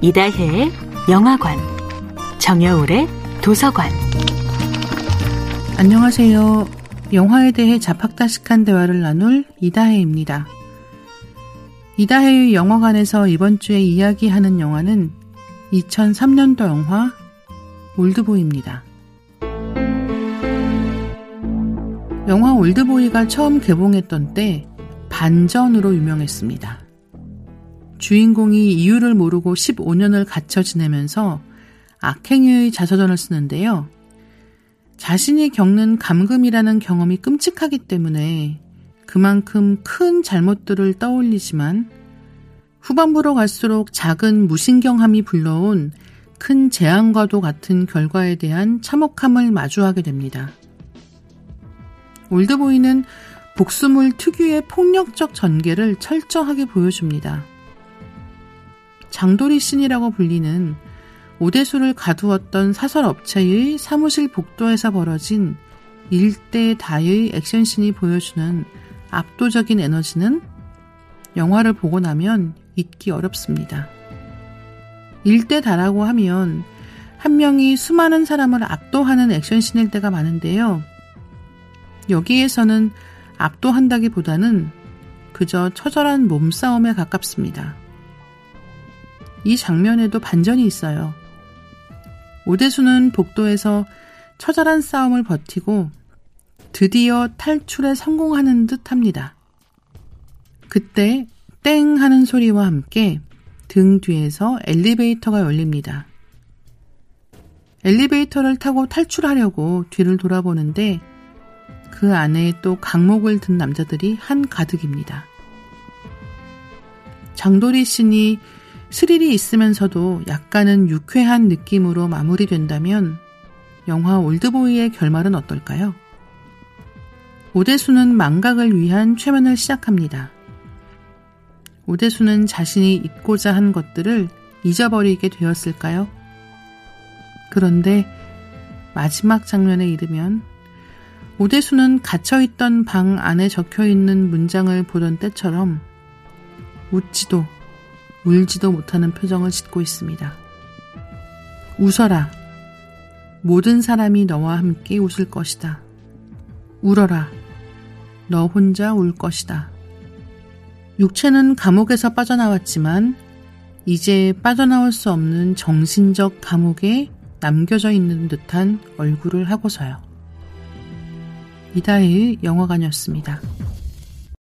이다혜의 영화관, 정여울의 도서관. 안녕하세요. 영화에 대해 잡학다식한 대화를 나눌 이다혜입니다. 이다혜의 영화관에서 이번 주에 이야기하는 영화는 2003년도 영화 올드보이입니다. 영화 올드보이가 처음 개봉했던 때 반전으로 유명했습니다. 주인공이 이유를 모르고 15년을 갇혀 지내면서 악행의 자서전을 쓰는데요. 자신이 겪는 감금이라는 경험이 끔찍하기 때문에 그만큼 큰 잘못들을 떠올리지만 후반부로 갈수록 작은 무신경함이 불러온 큰 재앙과도 같은 결과에 대한 참혹함을 마주하게 됩니다. 올드보이는 복수물 특유의 폭력적 전개를 철저하게 보여줍니다. 장도리 신이라고 불리는 오대수를 가두었던 사설업체의 사무실 복도에서 벌어진 일대 다의 액션신이 보여주는 압도적인 에너지는 영화를 보고 나면 잊기 어렵습니다. 일대 다라고 하면 한 명이 수많은 사람을 압도하는 액션신일 때가 많은데요. 여기에서는 압도한다기보다는 그저 처절한 몸싸움에 가깝습니다. 이 장면에도 반전이 있어요. 오대수는 복도에서 처절한 싸움을 버티고 드디어 탈출에 성공하는 듯 합니다. 그때 땡 하는 소리와 함께 등 뒤에서 엘리베이터가 열립니다. 엘리베이터를 타고 탈출하려고 뒤를 돌아보는데 그 안에 또 강목을 든 남자들이 한 가득입니다. 장도리 신이 스릴이 있으면서도 약간은 유쾌한 느낌으로 마무리된다면 영화 올드보이의 결말은 어떨까요? 오대수는 망각을 위한 최면을 시작합니다. 오대수는 자신이 잊고자 한 것들을 잊어버리게 되었을까요? 그런데 마지막 장면에 이르면 오대수는 갇혀있던 방 안에 적혀 있는 문장을 보던 때처럼 웃지도 울지도 못하는 표정을 짓고 있습니다. 웃어라. 모든 사람이 너와 함께 웃을 것이다. 울어라. 너 혼자 울 것이다. 육체는 감옥에서 빠져나왔지만 이제 빠져나올 수 없는 정신적 감옥에 남겨져 있는 듯한 얼굴을 하고서요. 이다혜의 영화관이었습니다.